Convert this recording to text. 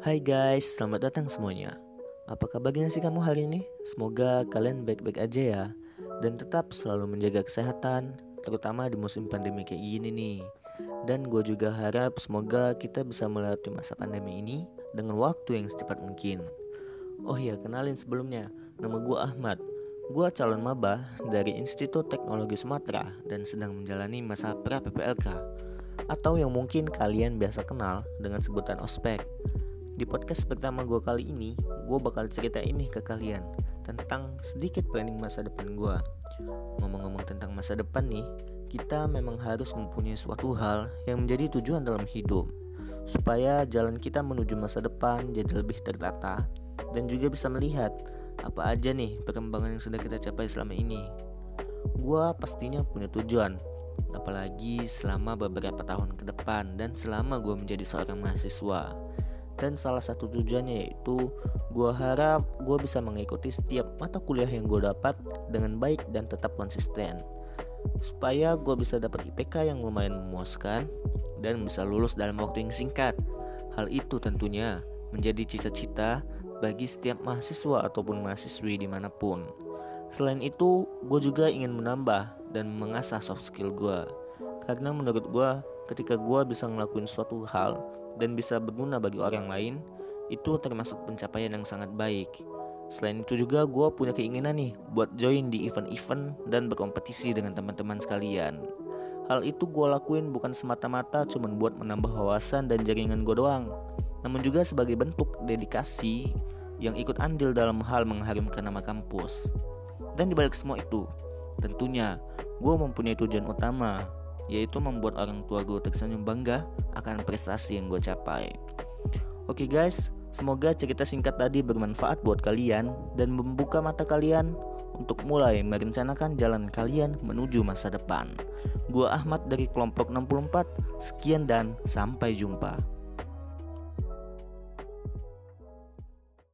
Hai guys, selamat datang semuanya. Apa kabarnya sih kamu hari ini? Semoga kalian baik-baik aja ya dan tetap selalu menjaga kesehatan, terutama di musim pandemi kayak gini nih. Dan gue juga harap semoga kita bisa melewati masa pandemi ini dengan waktu yang secepat mungkin. Oh iya, kenalin sebelumnya, nama gue Ahmad. Gue calon maba dari Institut Teknologi Sumatera dan sedang menjalani masa pra PPLK atau yang mungkin kalian biasa kenal dengan sebutan ospek. Di podcast pertama gue kali ini, gue bakal cerita ini ke kalian tentang sedikit planning masa depan gue. Ngomong-ngomong tentang masa depan nih, kita memang harus mempunyai suatu hal yang menjadi tujuan dalam hidup, supaya jalan kita menuju masa depan jadi lebih tertata dan juga bisa melihat apa aja nih perkembangan yang sudah kita capai selama ini. Gue pastinya punya tujuan, apalagi selama beberapa tahun ke depan dan selama gue menjadi seorang mahasiswa dan salah satu tujuannya yaitu gue harap gue bisa mengikuti setiap mata kuliah yang gue dapat dengan baik dan tetap konsisten. Supaya gue bisa dapat IPK yang lumayan memuaskan dan bisa lulus dalam waktu yang singkat. Hal itu tentunya menjadi cita-cita bagi setiap mahasiswa ataupun mahasiswi di mana pun. Selain itu gue juga ingin menambah dan mengasah soft skill gue karena menurut gue ketika gue bisa ngelakuin suatu hal dan bisa berguna bagi orang lain, itu termasuk pencapaian yang sangat baik. Selain itu juga gue punya keinginan nih buat join di event-event dan berkompetisi dengan teman-teman sekalian. Hal itu gue lakuin bukan semata-mata cuma buat menambah wawasan dan jaringan gue doang, namun juga sebagai bentuk dedikasi yang ikut andil dalam hal mengharumkan nama kampus. Dan dibalik semua itu, tentunya gue mempunyai tujuan utama yaitu membuat orang tua gue tersenyum bangga akan prestasi yang gue capai. Oke okay guys, semoga cerita singkat tadi bermanfaat buat kalian dan membuka mata kalian untuk mulai merencanakan jalan kalian menuju masa depan. Gua Ahmad dari kelompok 64, sekian dan sampai jumpa.